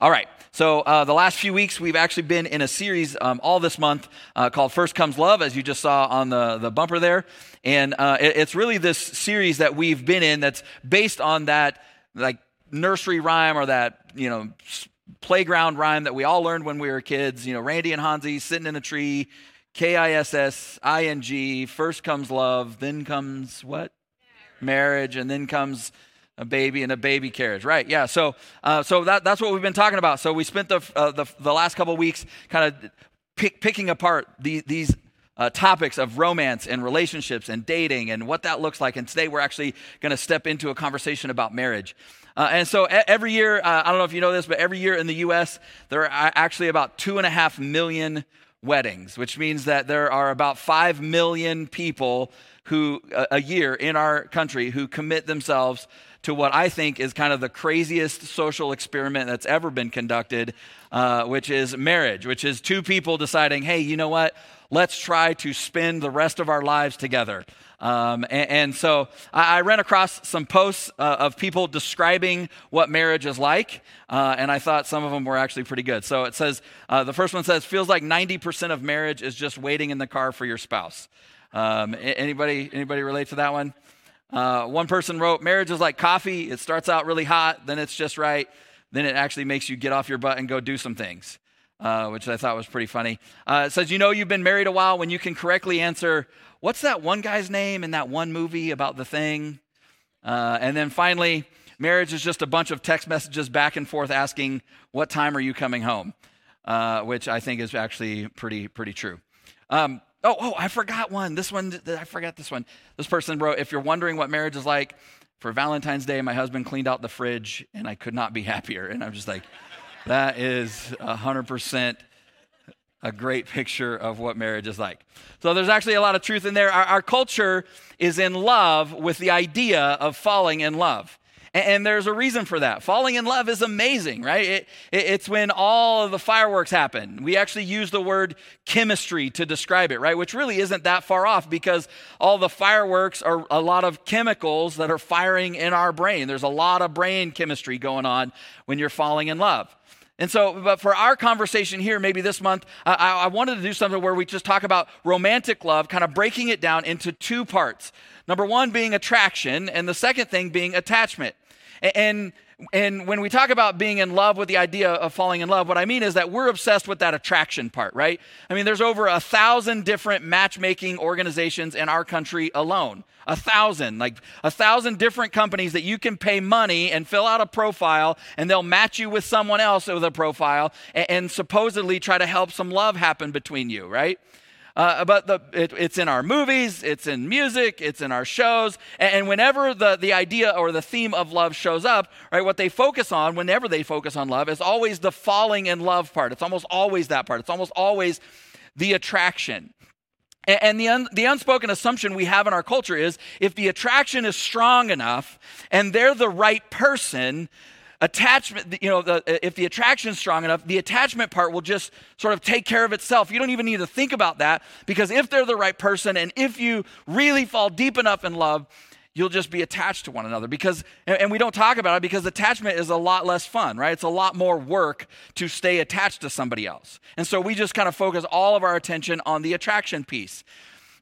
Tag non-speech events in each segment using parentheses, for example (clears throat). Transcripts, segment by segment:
All right. So, uh, the last few weeks, we've actually been in a series um, all this month uh, called First Comes Love, as you just saw on the, the bumper there. And uh, it, it's really this series that we've been in that's based on that, like, nursery rhyme or that, you know, playground rhyme that we all learned when we were kids. You know, Randy and Hansi sitting in a tree, K I S S I N G, first comes love, then comes what? Marriage, and then comes a baby and a baby carriage, right? Yeah. So, uh, so that, that's what we've been talking about. So we spent the uh, the, the, last couple weeks kind of pick, picking apart the, these uh, topics of romance and relationships and dating and what that looks like. And today we're actually going to step into a conversation about marriage. Uh, and so every year, uh, I don't know if you know this, but every year in the U.S., there are actually about two and a half million weddings, which means that there are about five million people who a year in our country who commit themselves to what I think is kind of the craziest social experiment that's ever been conducted, uh, which is marriage, which is two people deciding, hey, you know what? Let's try to spend the rest of our lives together. Um, and, and, so I, I, ran across some posts uh, of people describing what marriage is like, uh, and I thought some of them were actually pretty good. So it says uh, the first one says, feels like 90% of marriage is just waiting in the car for your spouse. Um, anybody, anybody relate to that one? Uh, one person wrote, Marriage is like coffee. It starts out really hot, then it's just right. Then it actually makes you get off your butt and go do some things, uh, which I thought was pretty funny. Uh, it says, You know, you've been married a while when you can correctly answer, What's that one guy's name in that one movie about the thing? Uh, and then finally, marriage is just a bunch of text messages back and forth asking, What time are you coming home? Uh, which I think is actually pretty, pretty true. Um, Oh, oh, I forgot one. This one, I forgot this one. This person wrote, if you're wondering what marriage is like, for Valentine's Day, my husband cleaned out the fridge and I could not be happier. And I'm just like, that is 100% a great picture of what marriage is like. So there's actually a lot of truth in there. Our, our culture is in love with the idea of falling in love. And there's a reason for that. Falling in love is amazing, right? It, it, it's when all of the fireworks happen. We actually use the word chemistry to describe it, right? Which really isn't that far off because all the fireworks are a lot of chemicals that are firing in our brain. There's a lot of brain chemistry going on when you're falling in love. And so, but for our conversation here, maybe this month, I, I, wanted to do something where we just talk about romantic love, kind of breaking it down into two parts. Number one being attraction, and the second thing being attachment. And, and when we talk about being in love with the idea of falling in love, what I mean is that we're obsessed with that attraction part, right? I mean, there's over a thousand different matchmaking organizations in our country alone. A thousand, like a thousand different companies that you can pay money and fill out a profile, and they'll match you with someone else with a profile and, and supposedly try to help some love happen between you, right? Uh, but the, it, it's in our movies, it's in music, it's in our shows. And, and, whenever the, the idea or the theme of love shows up, right, what they focus on, whenever they focus on love, is always the falling in love part. It's almost always that part. It's almost always the attraction. And, the, un, the unspoken assumption we have in our culture is if the attraction is strong enough and they're the right person, attachment, you know, the, uh, if the attraction is strong enough, the attachment part will just sort of take care of itself. You don't even need to think about that because if they're the right person and if you really fall deep enough in love, you'll just be attached to one another. Because and we don't talk about it because attachment is a lot less fun right? It's a lot more work to stay attached to somebody else. And so we just kind of focus all of our attention on the attraction piece.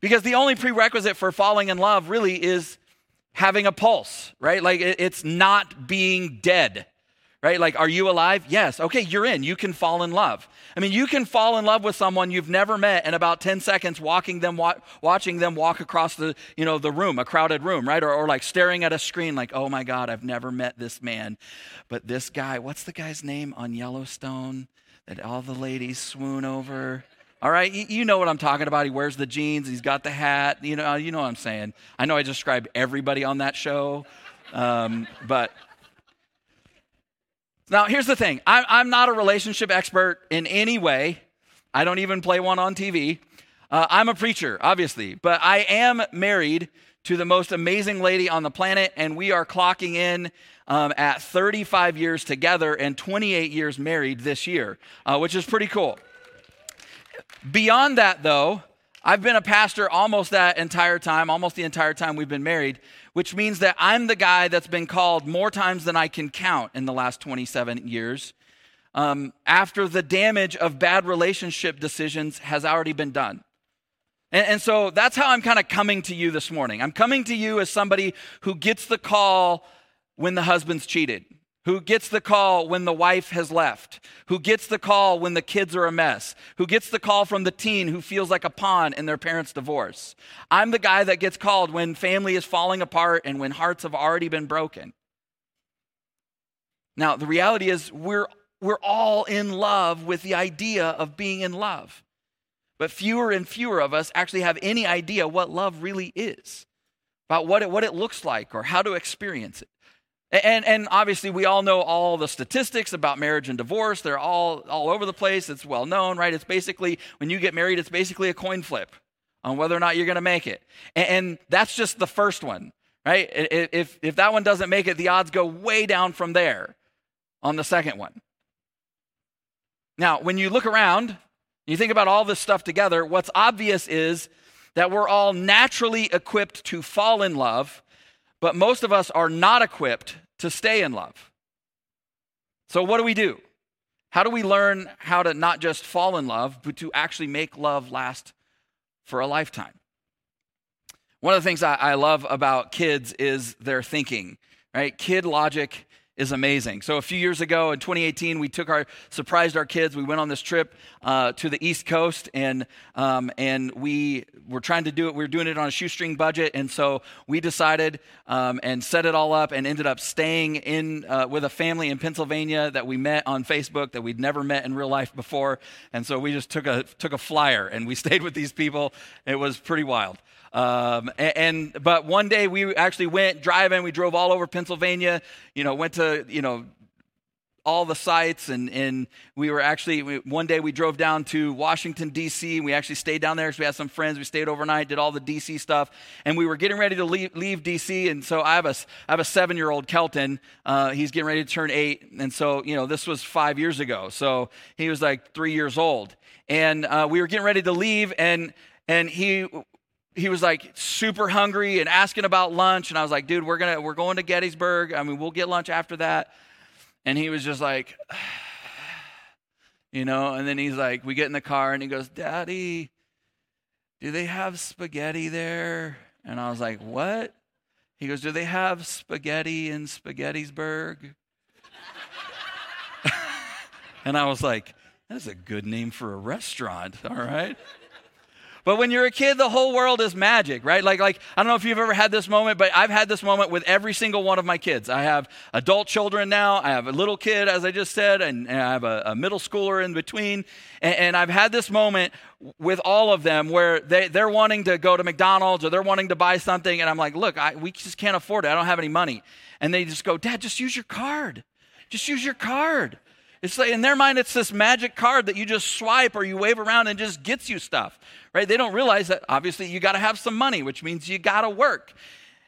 Because the only prerequisite for falling in love really is having a pulse, right? Like it's not being dead, right? Like, are you alive? Yes. Okay, you're in. You can fall in love. I mean, you can fall in love with someone you've never met in about 10 seconds, walking them, wa- watching them walk across the, you know, the room, a crowded room, right? Or, or like staring at a screen, like, oh my God, I've never met this man. But this guy, what's the guy's name on Yellowstone that all the ladies swoon over? All right, you know what I'm talking about. He wears the jeans, he's got the hat. You know, you know what I'm saying. I know I described everybody on that show, um, but now here's the thing: I'm, I'm, not a relationship expert in any way. I don't even play one on TV. Uh, I'm a preacher, obviously, but I am married to the most amazing lady on the planet, and we are clocking in um, at 35 years together and 28 years married this year, uh, which is pretty cool. Beyond that, though, I've been a pastor almost that entire time, almost the entire time we've been married, which means that I'm the guy that's been called more times than I can count in the last 27 years. um, after the damage of bad relationship decisions has already been done. And, and so that's how I'm kind of coming to you this morning. I'm coming to you as somebody who gets the call when the husband's cheated, who gets the call when the wife has left, who gets the call when the kids are a mess, who gets the call from the teen who feels like a pawn in their parents' divorce. I'm the guy that gets called when family is falling apart and when hearts have already been broken. Now, the reality is, we're, we're all in love with the idea of being in love. But fewer and fewer of us actually have any idea what love really is, about what it, what it looks like or how to experience it. And, and obviously, we all know all the statistics about marriage and divorce. They're all, all over the place. It's well known, right? It's basically, when you get married, it's basically a coin flip on whether or not you're going to make it. And, and that's just the first one, right? If, if that one doesn't make it, the odds go way down from there on the second one. Now, when you look around, you think about all this stuff together, what's obvious is that we're all naturally equipped to fall in love, but most of us are not equipped to stay in love. So, what do we do? How do we learn how to not just fall in love, but to actually make love last for a lifetime? One of the things I, love about kids is their thinking, right? Kid logic is amazing. So a few years ago in 2018, we took our surprised our kids. We went on this trip uh, to the East Coast, and um, and we were trying to do it. We were doing it on a shoestring budget, and so we decided um, and set it all up, and ended up staying in uh, with a family in Pennsylvania that we met on Facebook that we'd never met in real life before, and so we just took a took a flyer and we (laughs) stayed with these people. It was pretty wild. Um, and, and, but one day we actually went driving. We drove all over Pennsylvania. You know, went to you know all the sites and, and we were actually we, one day we drove down to washington d.c we actually stayed down there because we had some friends. We stayed overnight did all the d.c stuff and we were getting ready to leave, leave d.c and so i have a, I have a seven year old kelton. Uh, he's getting ready to turn eight. And so you know this was five years ago. So he was like three years old. And uh, we were getting ready to leave and and he he was like super hungry and asking about lunch and i was like dude we're gonna we're going to gettysburg. I mean we'll get lunch after that. And he was just like (sighs) you know and then he's like we get in the car and he goes daddy do they have spaghetti there? And i was like what? He goes do they have spaghetti in spaghettisburg? (laughs) And i was like that's a good name for a restaurant all right but when you're a kid, the whole world is magic, right? Like, like I don't know if you've ever had this moment, but I've had this moment with every single one of my kids. I have adult children now. I have a little kid, as I just said, and, and I have a, a, middle schooler in between. And, and, I've had this moment with all of them where they, they're wanting to go to McDonald's or they're wanting to buy something, and I'm like, look, I, we just can't afford it. I don't have any money. And they just go, Dad, just use your card. Just use your card. It's like in their mind, it's this magic card that you just swipe or you wave around and just gets you stuff, right? They don't realize that obviously you got to have some money, which means you got to work.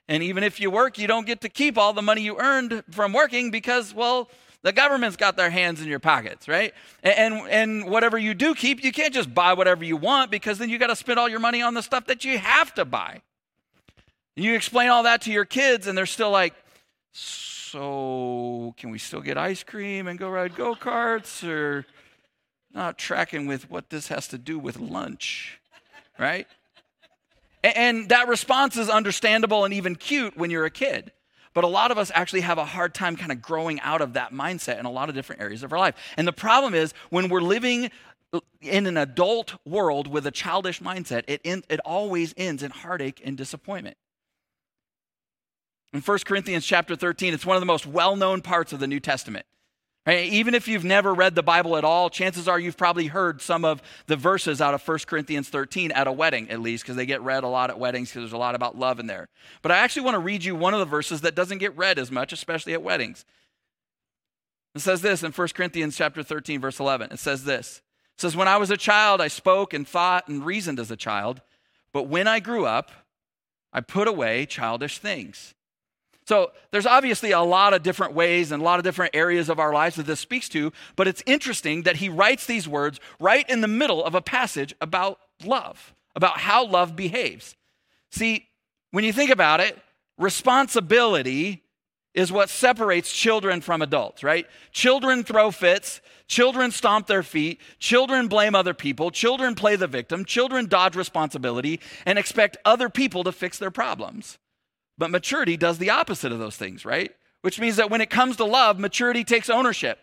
And even if you work, you don't get to keep all the money you earned from working because, well, the government's got their hands in your pockets, right? And, and, and whatever you do keep, you can't just buy whatever you want because then you got to spend all your money on the stuff that you have to buy. And you explain all that to your kids, and they're still like, so can we still get ice cream and go ride go karts or not tracking with what this has to do with lunch, right? And that response is understandable and even cute when you're a kid. But a lot of us actually have a hard time kind of growing out of that mindset in a lot of different areas of our life. And the problem is when we're living in an adult world with a childish mindset, it, it always ends in heartache and disappointment. In 1 Corinthians chapter 13, it's one of the most well known parts of the New Testament. Right? Even if you've never read the Bible at all, chances are you've probably heard some of the verses out of 1 Corinthians 13 at a wedding, at least, because they get read a lot at weddings because there's a lot about love in there. But I actually want to read you one of the verses that doesn't get read as much, especially at weddings. It says this in 1 Corinthians chapter 13, verse 11. It says this. It says, When I was a child, I spoke and thought and reasoned as a child, but when I grew up, I put away childish things. So there's obviously a lot of different ways and a lot of different areas of our lives that this speaks to, but it's interesting that he writes these words right in the middle of a passage about love, about how love behaves. See, when you think about it, responsibility is what separates children from adults, right? Children throw fits, children stomp their feet, children blame other people, children play the victim, children dodge responsibility and expect other people to fix their problems. But maturity does the opposite of those things, right? Which means that when it comes to love, maturity takes ownership.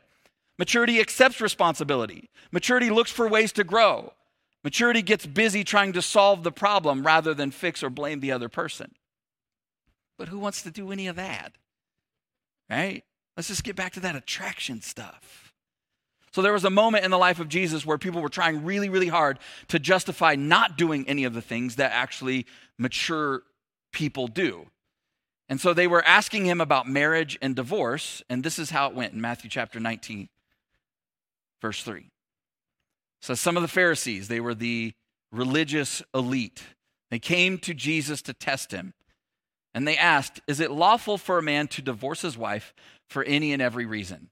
Maturity accepts responsibility. Maturity looks for ways to grow. Maturity gets busy trying to solve the problem rather than fix or blame the other person. But who wants to do any of that? Right? Let's just get back to that attraction stuff. So there was a moment in the life of Jesus where people were trying really, really hard to justify not doing any of the things that actually mature people do. And so they were asking him about marriage and divorce, and this is how it went in Matthew chapter 19, verse 3. So some of the Pharisees, they were the religious elite. They came to Jesus to test him. And they asked, Is it lawful for a man to divorce his wife for any and every reason?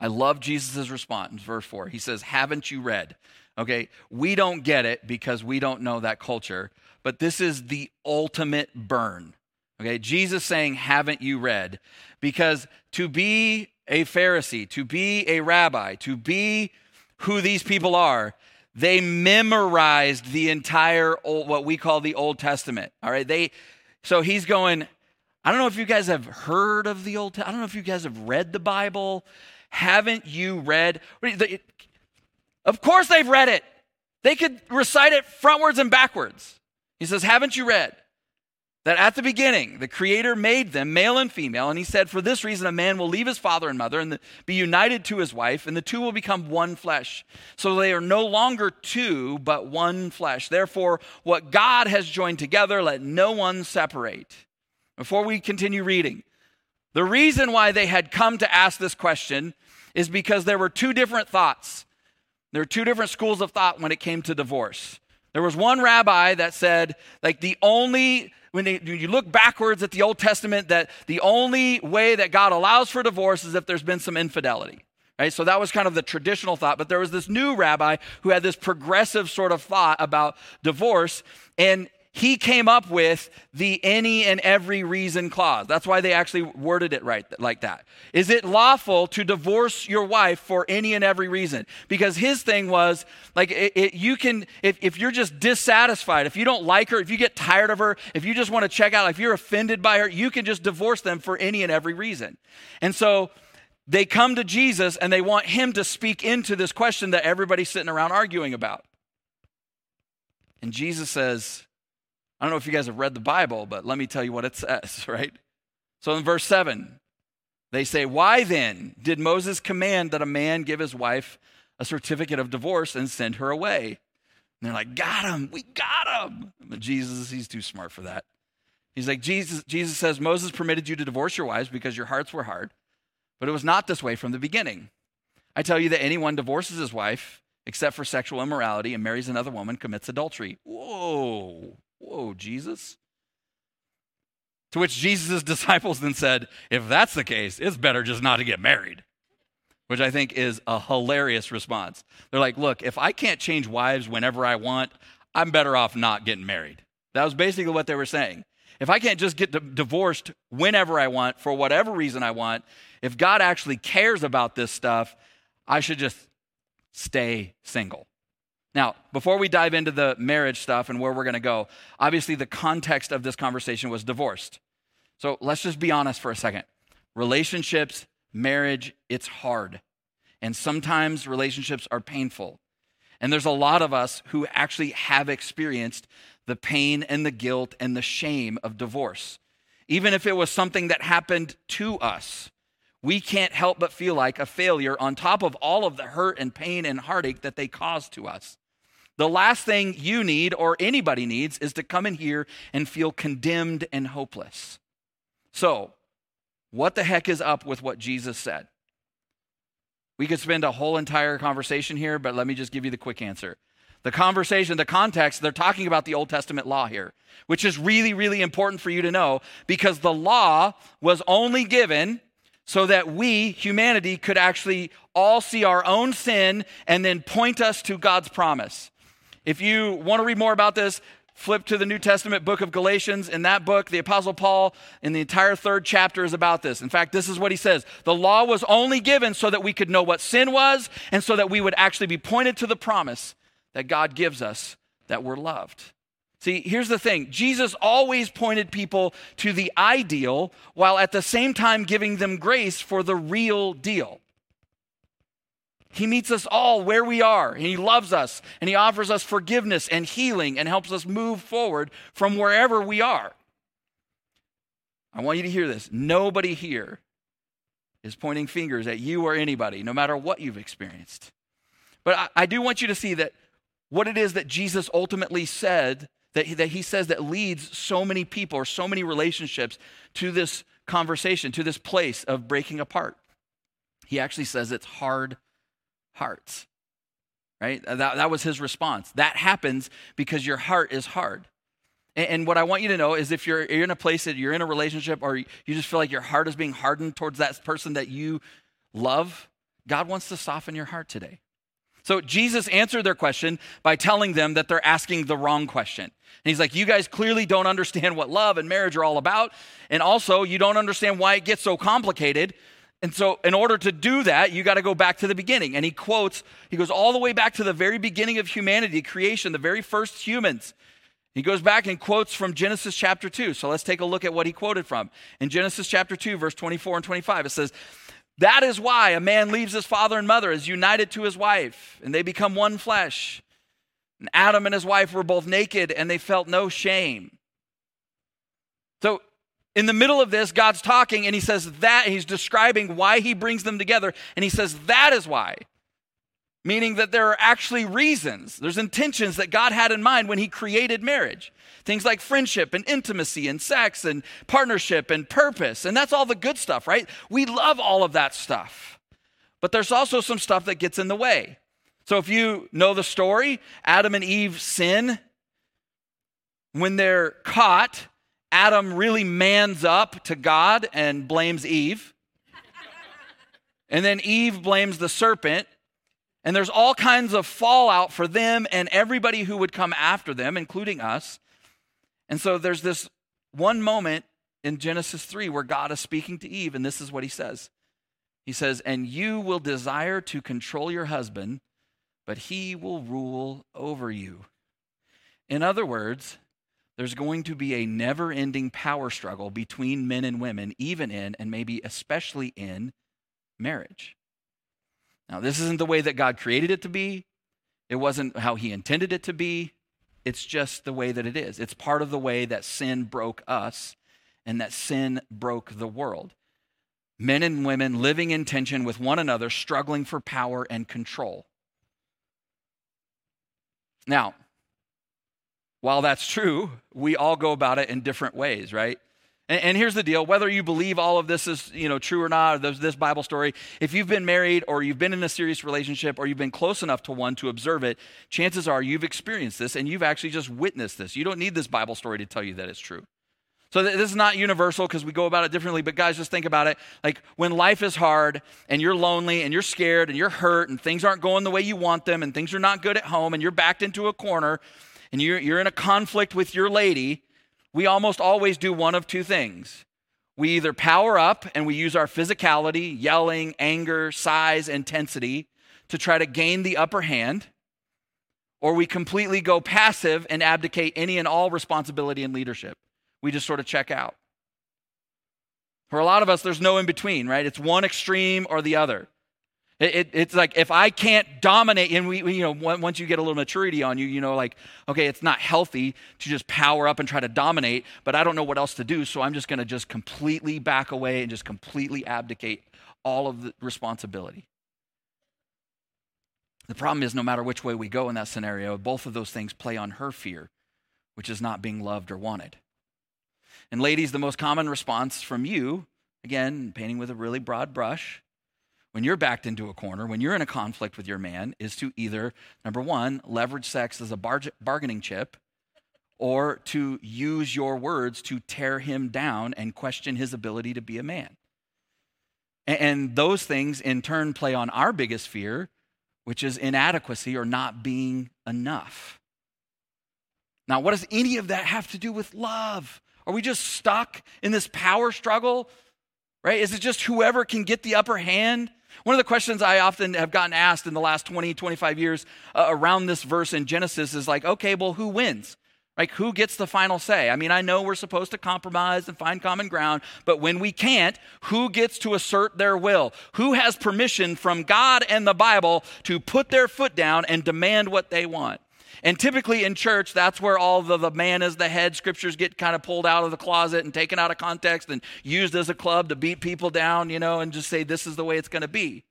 I love Jesus' response, verse 4. He says, Haven't you read? Okay, we don't get it because we don't know that culture, but this is the ultimate burn. Okay, Jesus saying, Haven't you read? Because to be a Pharisee, to be a rabbi, to be who these people are, they memorized the entire old, what we call the Old Testament. All right, they so he's going. I don't know if you guys have heard of the Old. I don't know if you guys have read the Bible. Haven't you read? Of course they've read it. They could recite it frontwards and backwards. He says, "Haven't you read?" That at the beginning the creator made them male and female and he said for this reason a man will leave his father and mother and be united to his wife and the two will become one flesh. So they are no longer two but one flesh. Therefore what god has joined together let no one separate. Before we continue reading the reason why they had come to ask this question is because there were two different thoughts. There were two different schools of thought when it came to divorce there was one rabbi that said like the only when, they, when you look backwards at the Old Testament, that the only way that God allows for divorce is if there's been some infidelity. Right? So that was kind of the traditional thought. But there was this new rabbi who had this progressive sort of thought about divorce. And he came up with the any and every reason clause. That's why they actually worded it right like that. Is it lawful to divorce your wife for any and every reason? Because his thing was like, it, it, you can, if, if you're just dissatisfied, if you don't like her, if you get tired of her, if you just want to check out, if you're offended by her, you can just divorce them for any and every reason. And so, they come to Jesus and they want him to speak into this question that everybody's sitting around arguing about. And Jesus says, I don't know if you guys have read the Bible, but let me tell you what it (laughs) says, right? So in verse 7, they say, Why then did Moses command that a man give his wife a certificate of divorce and send her away? And they're like, Got him, we got him. But Jesus, he's too smart for that. He's like, Jesus, Jesus says, Moses permitted you to divorce your wives because your hearts were hard, but it was not this way from the beginning. I tell you that anyone divorces his wife except for sexual immorality and marries another woman commits adultery. Whoa. Whoa, Jesus. To which Jesus' (laughs) disciples then said, If that's the case, it's better just not to get married. Which I think is a hilarious response. They're like, Look, if I can't change wives whenever I want, I'm better off not getting married. That was basically what they were saying. If I can't just get divorced whenever I want, for whatever reason I want, if God actually cares about this stuff, I should just stay single. Now, before we dive into the marriage stuff and where we're going to go, obviously the context of this conversation was divorced. So let's just be honest for a second. Relationships, marriage, it's hard. And sometimes relationships are painful. And there's a lot of us who actually have experienced the pain and the guilt and the shame of divorce. Even if it was something that happened to us, we can't help but feel like a failure on top of all of the hurt and pain and heartache that they caused to us. The last thing you need or anybody needs is to come in here and feel condemned and hopeless. So, what the heck is up with what Jesus said? We could spend a whole entire conversation here, but let me just give you the quick answer. The conversation, the context, they're talking about the Old Testament law here, which is really, really important for you to know because the law was only given so that we, humanity, could actually all see our own sin and then point us to God's promise. If you want to read more about this, Flip to the New Testament book of Galatians. In that book, the Apostle Paul, in the entire third chapter, is about this. In fact, this is what he says The law was only given so that we could know what sin was and so that we would actually be pointed to the promise that God gives us that we're loved. See, here's the thing Jesus always pointed people to the ideal while at the same time giving them grace for the real deal. He meets us all where we are, and He loves us, and He offers us forgiveness and healing and helps us move forward from wherever we are. I want you to hear this. Nobody here is pointing fingers at you or anybody, no matter what you've experienced. But I, I do want you to see that what it is that Jesus ultimately said that he, that he says that leads so many people or so many relationships to this conversation, to this place of breaking apart. He actually says it's hard hearts, right? That, that was his response. That happens because your heart is hard. And, and what I want you to know is if you're, you're in a place that you're in a relationship or you just feel like your heart is being hardened towards that person that you love, God wants to soften your heart today. So Jesus answered their question by telling them that they're asking the wrong question. And he's like, You guys clearly don't understand what love and marriage are all about. And also, you don't understand why it gets so complicated. And so, in order to do that, you got to go back to the beginning. And he quotes, he goes all the way back to the very beginning of humanity, creation, the very first humans. He goes back and quotes from Genesis chapter 2. So let's take a look at what he quoted from. In Genesis chapter 2, verse 24 and 25, it says, that is why a man leaves his father and mother, is united to his wife, and they become one flesh. And Adam and his wife were both naked, and they felt no shame. So, in the middle of this, God's talking, and he says that, he's describing why he brings them together, and he says that is why. Meaning that there are actually reasons, there's intentions that God had in mind when he created marriage. Things like friendship and intimacy and sex and partnership and purpose. And that's all the good stuff, right? We love all of that stuff. But there's also some stuff that gets in the way. So if you know the story, Adam and Eve sin. When they're caught, Adam really mans up to God and blames Eve. And then Eve blames the serpent. And there's all kinds of fallout for them and everybody who would come after them, including us. And so there's this one moment in Genesis 3 where God is speaking to Eve, and this is what he says He says, And you will desire to control your husband, but he will rule over you. In other words, there's going to be a never ending power struggle between men and women, even in, and maybe especially in, marriage. Now, this isn't the way that God created it to be, it wasn't how he intended it to be. It's just the way that it is. It's part of the way that sin broke us and that sin broke the world. Men and women living in tension with one another, struggling for power and control. Now, while that's true, we all go about it in different ways, right? And, and, here's the deal whether you believe all of this is you know, true or not, or this, this Bible story, if you've been married or you've been in a serious relationship or you've been close enough to one to observe it, chances are you've experienced this and you've actually just witnessed this. You don't need this Bible story to tell you that it's true. So this is not universal because we go about it differently, but guys, just think about it. Like when life is hard and you're lonely and you're scared and you're hurt and things aren't going the way you want them and things are not good at home and you're backed into a corner and you're, you're in a conflict with your lady, we almost always do one of two things. We either power up and we use our physicality, yelling, anger, size, intensity to try to gain the upper hand, or we completely go passive and abdicate any and all responsibility and leadership. We just sort of check out. For a lot of us, there's no in between, right? It's one extreme or the other. It, it, it's like if I can't dominate, and we, we, you know, once you get a little maturity on you, you know, like, okay, it's not healthy to just power up and try to dominate, but I don't know what else to do, so I'm just going to just completely back away and just completely abdicate all of the responsibility. The problem is, no matter which way we go in that scenario, both of those things play on her fear, which is not being loved or wanted. And, ladies, the most common response from you, again, painting with a really broad brush, when you're backed into a corner, when you're in a conflict with your man, is to either, number one, leverage sex as a bar- bargaining chip, or to use your words to tear him down and question his ability to be a man. And, and those things, in turn, play on our biggest fear, which is inadequacy or not being enough. Now, what does any of that have to do with love? Are we just stuck in this power struggle? Right? Is it just whoever can get the upper hand? One of the questions I often have gotten asked in the last 20, 25 years uh, around this verse in Genesis is like, okay, well, who wins? Like, who gets the final say? I mean, I know we're supposed to compromise and find common ground, but when we can't, who gets to assert their will? Who has permission from God and the Bible to put their foot down and demand what they want? And typically in church, that's where all the, the man is the head scriptures get kind of pulled out of the closet and taken out of context and used as a club to beat people down, you know, and just say, this is the way it's going to be.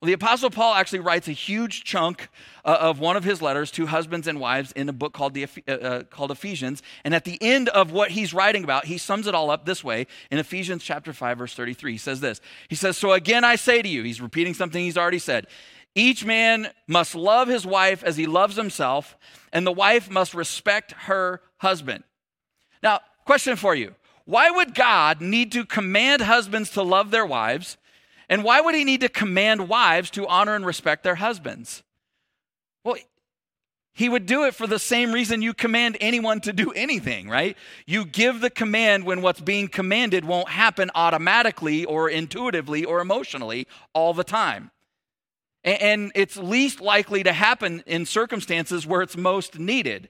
Well, the Apostle Paul actually writes a huge chunk uh, of one of his letters to husbands and wives in a book called, the, uh, uh, called Ephesians. And at the end of what he's writing about, he sums it all up this way in Ephesians chapter 5, verse 33. He says this He says, So again I say to you, he's repeating something he's already said. Each man must love his wife as he loves himself, and the wife must respect her husband. Now, question for you Why would God need to command husbands to love their wives? And why would he need to command wives to honor and respect their husbands? Well, he would do it for the same reason you command anyone to do anything, right? You give the command when what's being commanded won't happen automatically or intuitively or emotionally all the time. And it's least likely to happen in circumstances where it's most needed,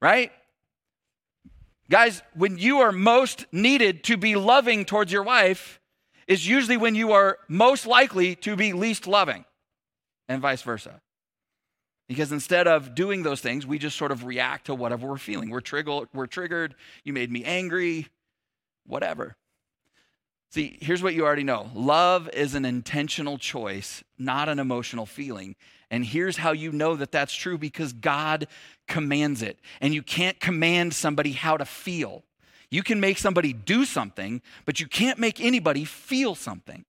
right? Guys, when you are most needed to be loving towards your wife, is usually when you are most likely to be least loving, and vice versa. Because instead of doing those things, we just sort of react to whatever we're feeling. We're, triggered, we're triggered, you made me angry, whatever. See, here's what you already know love is an intentional choice, not an emotional feeling. And here's how you know that that's true because God commands it. And you can't command somebody how to feel. You can make somebody do something, but you can't make anybody feel something.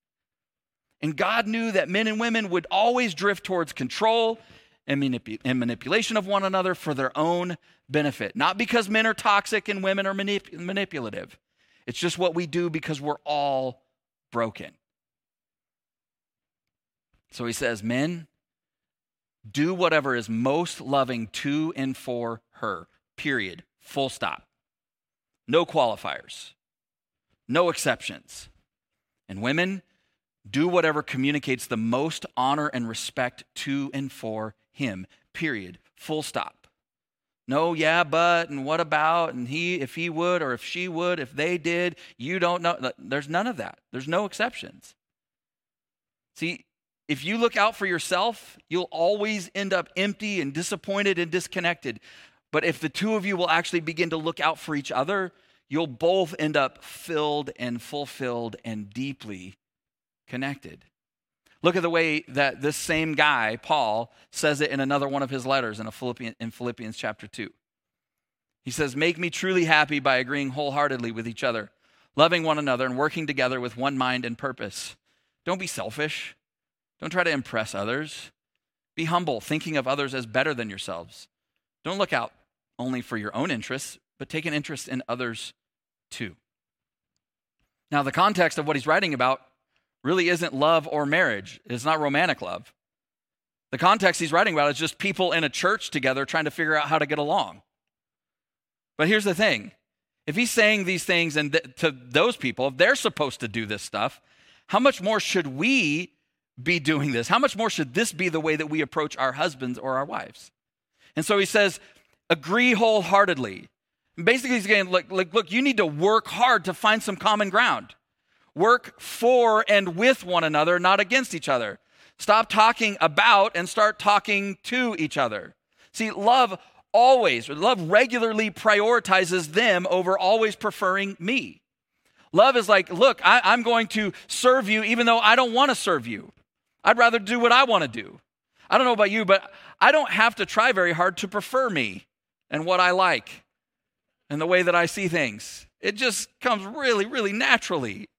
And God knew that men and women would always drift towards control and, manip- and manipulation of one another for their own benefit. Not because men are toxic and women are manip- manipulative, it's just what we do because we're all broken. So he says, Men, do whatever is most loving to and for her, period. Full stop. No qualifiers, no exceptions. And women, do whatever communicates the most honor and respect to and for him, period. Full stop. No, yeah, but, and what about, and he, if he would, or if she would, if they did, you don't know. There's none of that. There's no exceptions. See, if you look out for yourself, you'll always end up empty and disappointed and disconnected. But if the two of you will actually begin to look out for each other, you'll both end up filled and fulfilled and deeply connected. Look at the way that this same guy, Paul, says it in another one of his letters in, Philippians, in Philippians chapter 2. He says, Make me truly happy by agreeing wholeheartedly with each other, loving one another, and working together with one mind and purpose. Don't be selfish. Don't try to impress others. Be humble, thinking of others as better than yourselves. Don't look out only for your own interests, but take an interest in others too. Now, the context of what he's writing about really isn't love or marriage, it's not romantic love. The context he's writing about is just people in a church together trying to figure out how to get along. But here's the thing if he's saying these things and th- to those people, if they're supposed to do this stuff, how much more should we be doing this? How much more should this be the way that we approach our husbands or our wives? And so he says, agree wholeheartedly. Basically, he's saying, look, look, look, you need to work hard to find some common ground. Work for and with one another, not against each other. Stop talking about and start talking to each other. See, love always, love regularly prioritizes them over always preferring me. Love is like, look, I, am going to serve you even though I don't want to serve you. I'd rather do what I want to do. I don't know about you, but I don't have to try very hard to prefer me and what I like and the way that I see things. It just comes really, really naturally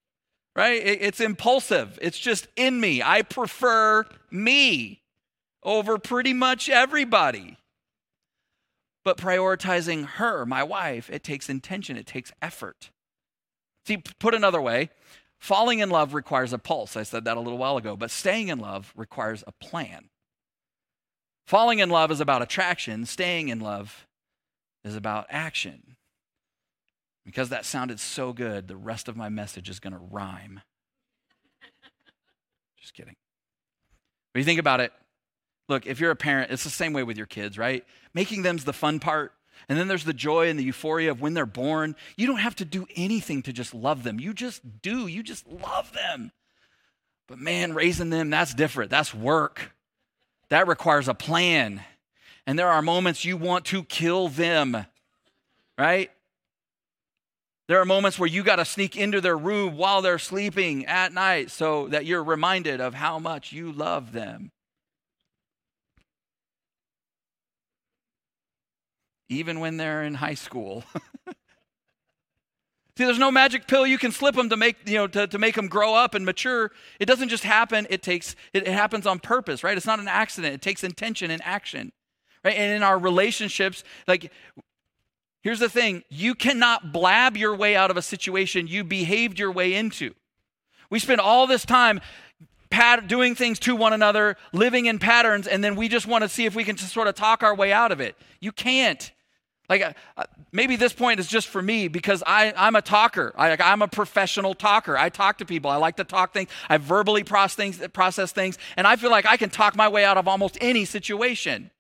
right? It's impulsive, it's just in me. I prefer me over pretty much everybody. But prioritizing her, my wife, it takes intention, it takes effort. See, put another way, falling in love requires a pulse. I said that a little while ago, but staying in love requires a plan. Falling in love is about attraction, staying in love is about action. Because that sounded so good, the rest of my message is going to rhyme. Just kidding. But you think about it, look, if you're a parent, it's the same way with your kids, right? Making them's the fun part. And then there's the joy and the euphoria of when they're born. You don't have to do anything to just love them. You just do. You just love them. But man, raising them, that's different. That's work. That requires a plan. And there are moments you want to kill them, right? There are moments where you got to sneak into their room while they're sleeping at night so that you're reminded of how much you love them. Even when they're in high school. (laughs) See, there's no magic pill you can slip them to make, you know, to, to make them grow up and mature. It doesn't just happen, it takes it, it happens on purpose, right? It's not an accident. It takes intention and action. Right? And in our relationships, like Here's the thing you cannot blab your way out of a situation you behaved your way into. We spend all this time doing things to one another, living in patterns, and then we just want to see if we can just sort of talk our way out of it. You can't. Like, uh, uh maybe this point is just for me because I, I'm a talker. I, I'm a professional talker. I talk to people. I like to talk things. I verbally process things, process things, and I feel like I can talk my way out of almost any situation.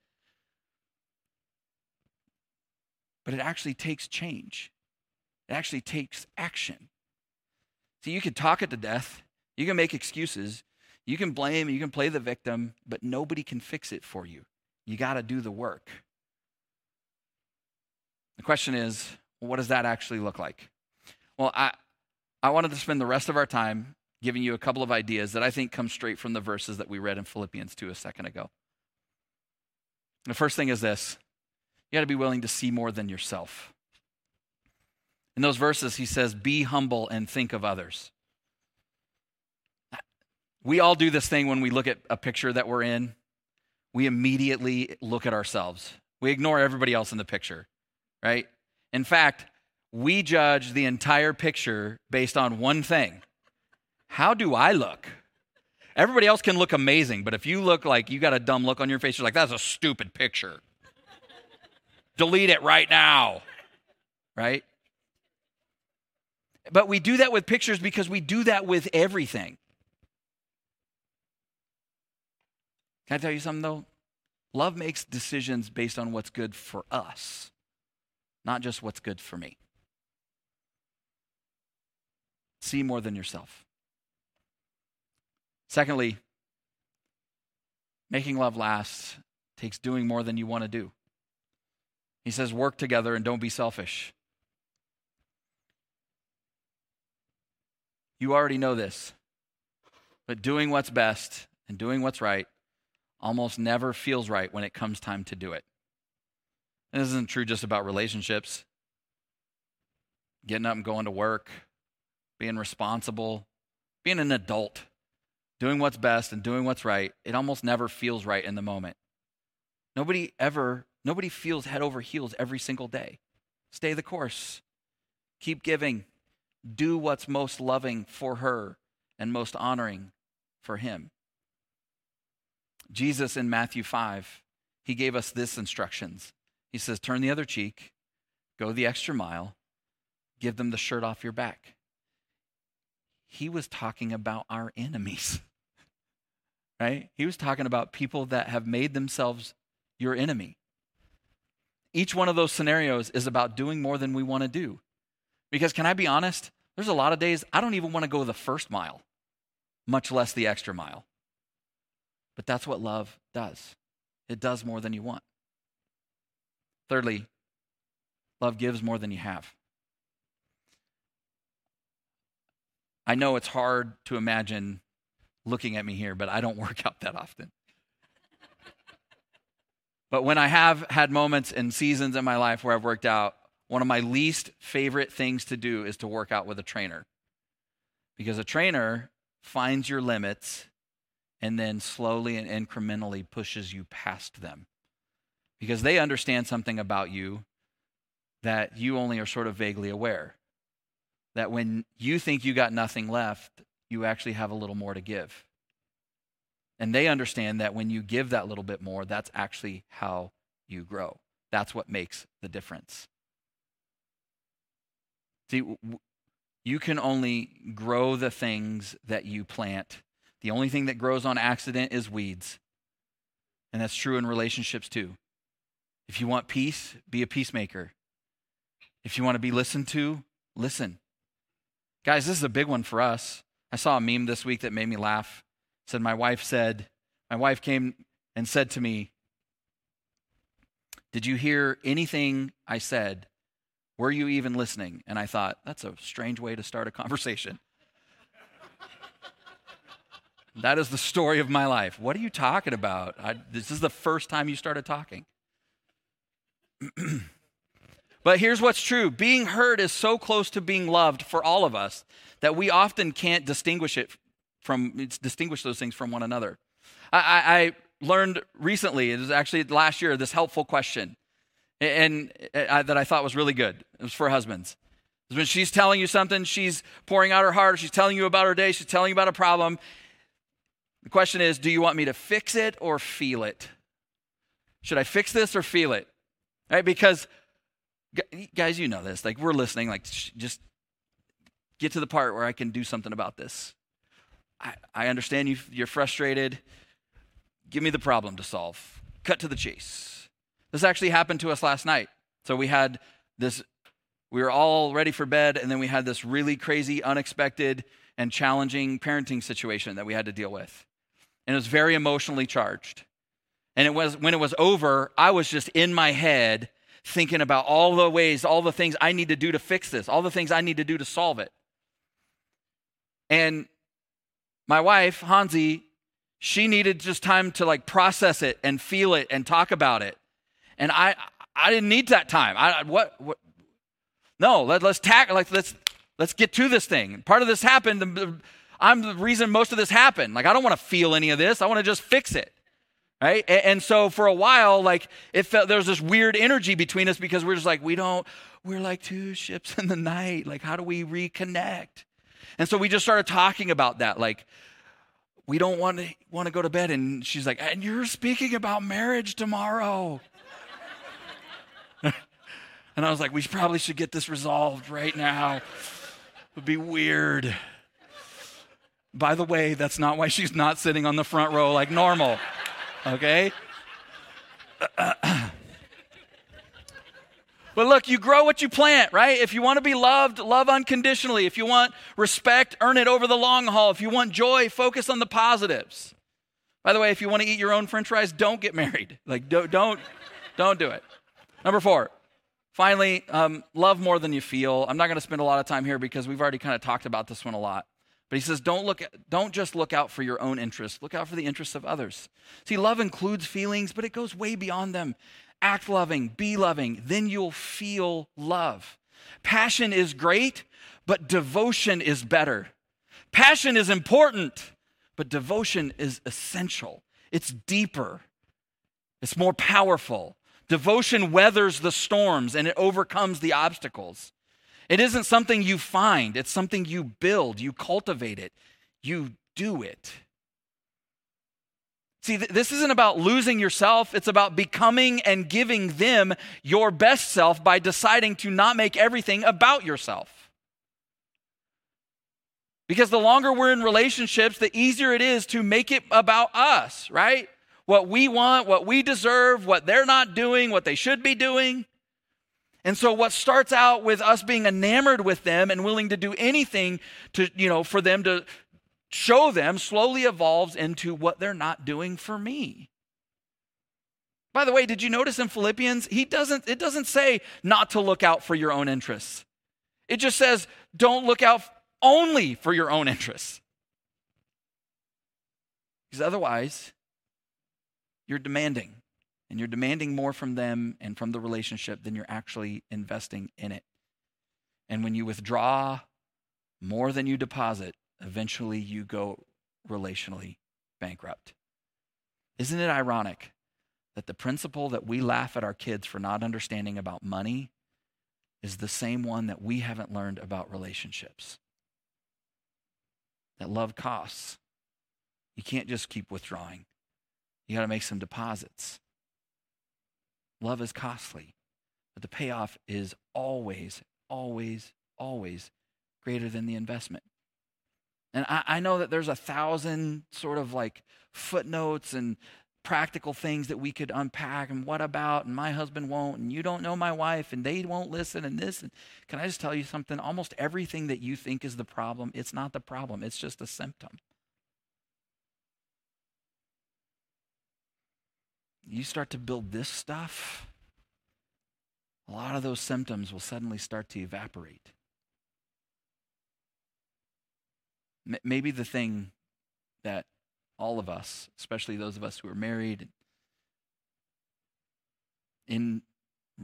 But it actually takes change. It actually takes action. See, you can talk it to death, you can make excuses, you can blame, you can play the victim, but nobody can fix it for you. You got to do the work. The question is, what does that actually look like? Well, I, I wanted to spend the rest of our time giving you a couple of ideas that I think come straight from the verses that we read in Philippians 2 a second ago. The first thing is this you got to be willing to see more than yourself. In those verses, he says, Be humble and think of others. We all do this thing when we look at a picture that we're in. We immediately look at ourselves. We ignore everybody else in the picture, right? In fact, we judge the entire picture based on one thing How do I look? Everybody else can look amazing, but if you look like you got a dumb look on your face, you're like, that's a stupid picture. Delete it right now. Right? But we do that with pictures because we do that with everything. Can I tell you something though? Love makes decisions based on what's good for us, not just what's good for me. See more than yourself. Secondly, making love last takes doing more than you want to do. He says, work together and don't be selfish. You already know this, but doing what's best and doing what's right almost never feels right when it comes time to do it. This isn't true just about relationships. Getting up and going to work, being responsible, being an adult, doing what's best and doing what's right, it almost never feels right in the moment. Nobody ever Nobody feels head over heels every single day. Stay the course. Keep giving. Do what's most loving for her and most honoring for him. Jesus in Matthew 5, he gave us this instructions. He says, Turn the other cheek, go the extra mile, give them the shirt off your back. He was talking about our enemies, (laughs) right? He was talking about people that have made themselves your enemy. Each one of those scenarios is about doing more than we want to do. Because, can I be honest? There's a lot of days I don't even want to go the first mile, much less the extra mile. But that's what love does it does more than you want. Thirdly, love gives more than you have. I know it's hard to imagine looking at me here, but I don't (laughs) work out that often. But when I have had moments and seasons in my life where I've worked out, one of my least favorite things to do is to work out with a trainer. Because a trainer finds your limits and then slowly and incrementally pushes you past them. Because they understand something about you that you only are sort of vaguely aware. That when you think you got nothing left, you actually have a little more to give. And they understand that when you give that little bit more, that's actually how you grow. That's what makes the difference. See, you can only grow the things that you plant. The only thing that grows on accident is weeds. And that's true in relationships too. If you want peace, be a peacemaker. If you want to be listened to, listen. Guys, this is a big one for us. I saw a meme this week that made me laugh. Said my wife said, my wife came and said to me, "Did you hear anything I said? Were you even listening?" And I thought, that's a strange way to start a conversation. (laughs) that is the story of my life. What are you talking about? I, this is the first time you started talking. (clears throat) But here's what's true being heard is so close to being loved for all of us that we often can't distinguish it from distinguish those things from one another. I, I learned recently, it was actually last year, this helpful question, and, and that I thought was really good. It was for husbands. When she's telling you something, she's pouring out her heart, she's telling you about her day, she's telling you about a problem. The question is, do you want me to fix it or feel it? Should I fix this or feel it? Right? Because guys, you know this. Like, we're listening, like, just get to the part where I can do something about this. I, I understand you, you're frustrated. Give me the problem to solve. Cut to the chase. This actually happened to us last night. So we had this, we were all ready for bed, and then we had this really crazy, unexpected, and challenging parenting situation that we had to deal with. And it was very emotionally charged. And it was when it was over, I was just in my head thinking about all the ways, all the things I need to do to fix this, all the things I need to do to solve it. And my wife, Hansi, she needed just time to like process it and feel it and talk about it. And I I didn't need that time. I what what no, let, us tack like let's let's get to this thing. Part of this happened. I'm the reason most of this happened. Like I don't want to feel any of this. I want to just fix it right and so for a while like it felt there was this weird energy between us because we're just like we don't we're like two ships (laughs) in the night like how do we reconnect and so we just started talking about that like we don't want to want to go to bed. And she's like and you're speaking about marriage tomorrow. (laughs) And i was like we probably should get this resolved right now. It would be weird. By the way that's not why she's not sitting on the front row like normal okay? (clears throat) But look, you grow what you plant, right? If you want to be loved, love unconditionally. If you want respect, earn it over the long haul. If you want joy, focus on the positives. By the way, if you want to eat your own french fries, don't get married. (laughs) Like, don't, don't, don't do it. Number four, finally, um, love more than you feel. I'm not going to spend a lot of time here because we've already kind of talked about this one a lot. But he says, don't, look at, don't just look out for your own interests, look out for the interests of others. See, love includes feelings, but it goes way beyond them. Act loving, be loving, then you'll feel love. Passion is great, but devotion is better. Passion is important, but devotion is essential. It's deeper, it's more powerful. Devotion weathers the storms and it overcomes the obstacles. It isn't something you find, it's something you build, you cultivate it, you do it. See, th- this isn't about losing yourself. It's about becoming and giving them your best self by deciding to not make everything about yourself. Because the longer we're in relationships, the easier it is to make it about us, right? What we want, what we deserve, what they're not doing, what they should be doing. And so what starts out with us being enamored with them and willing to do anything to, you know, for them to show them slowly evolves into what they're not doing for me. By the way, did you notice in Philippians, he doesn't it doesn't say not to look out for your own interests. It just says don't look out only for your own interests. Because otherwise, you're demanding and you're demanding more from them and from the relationship than you're actually investing in it. And when you withdraw more than you deposit, eventually you go relationally bankrupt. Isn't it ironic that the principle that we laugh at our kids for not understanding about money is the same one that we haven't learned about relationships? That love costs. You can't just keep withdrawing, you got to make some deposits. Love is costly, but the payoff is always, always, always greater than the investment. And I, I, know that there's a thousand sort of like footnotes and practical things that we could unpack and what about and my husband won't and you don't know my wife and they won't listen and this and can I just tell you something? Almost everything that you think is the problem it's not the problem it's just a symptom. You start to build this stuff a lot of those symptoms will suddenly start to evaporate maybe the thing that all of us, especially those of us who are married, in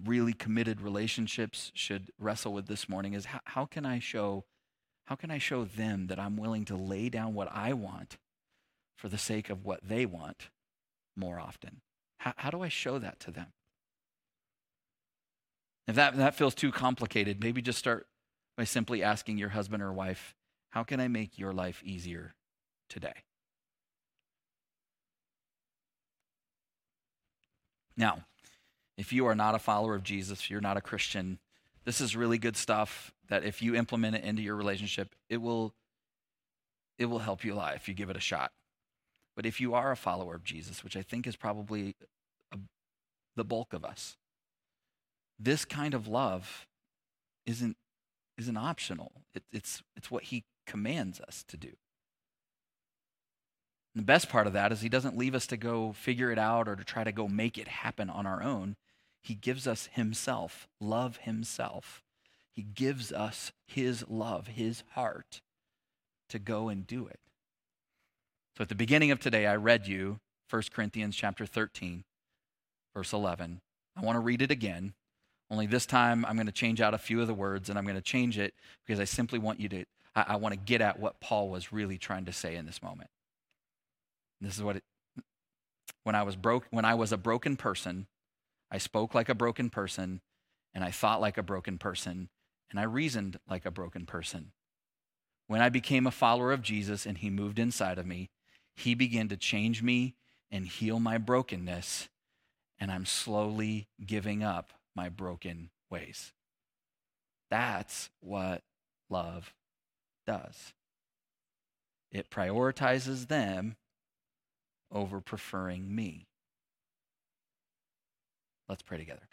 really committed relationships should wrestle with this morning is how, how can I show how can I show them that I'm willing to lay down what I want for the sake of what they want more often? How, how do I show that to them? If that, that feels too complicated, maybe just start by simply asking your husband or wife, How can I make your life easier today? Now, if you are not a follower of Jesus, you're not a Christian, this is really good stuff that if you implement it into your relationship, it will it will help you a lot if you give it a shot. But if you are a follower of Jesus, which I think is probably a, the bulk of us, this kind of love isn't isn't optional. It, it's it's what he commands us to do. And the best part of that is he doesn't leave us to go figure it out or to try to go make it happen on our own. He gives us himself, love himself. He gives us his love, his heart to go and do it. So at the beginning of today I read you 1 Corinthians chapter 13 verse 11. I want to read it again. Only this time I'm going to change out a few of the words and I'm going to change it because I simply want you to I, I want to get at what Paul was really trying to say in this moment. This is what it when I was broke when I was a broken person, I spoke like a broken person, and I thought like a broken person, and I reasoned like a broken person. When I became a follower of Jesus and he moved inside of me, he began to change me and heal my brokenness, and I'm slowly giving up my broken ways. That's what love does. It prioritizes them over preferring me. Let's pray together.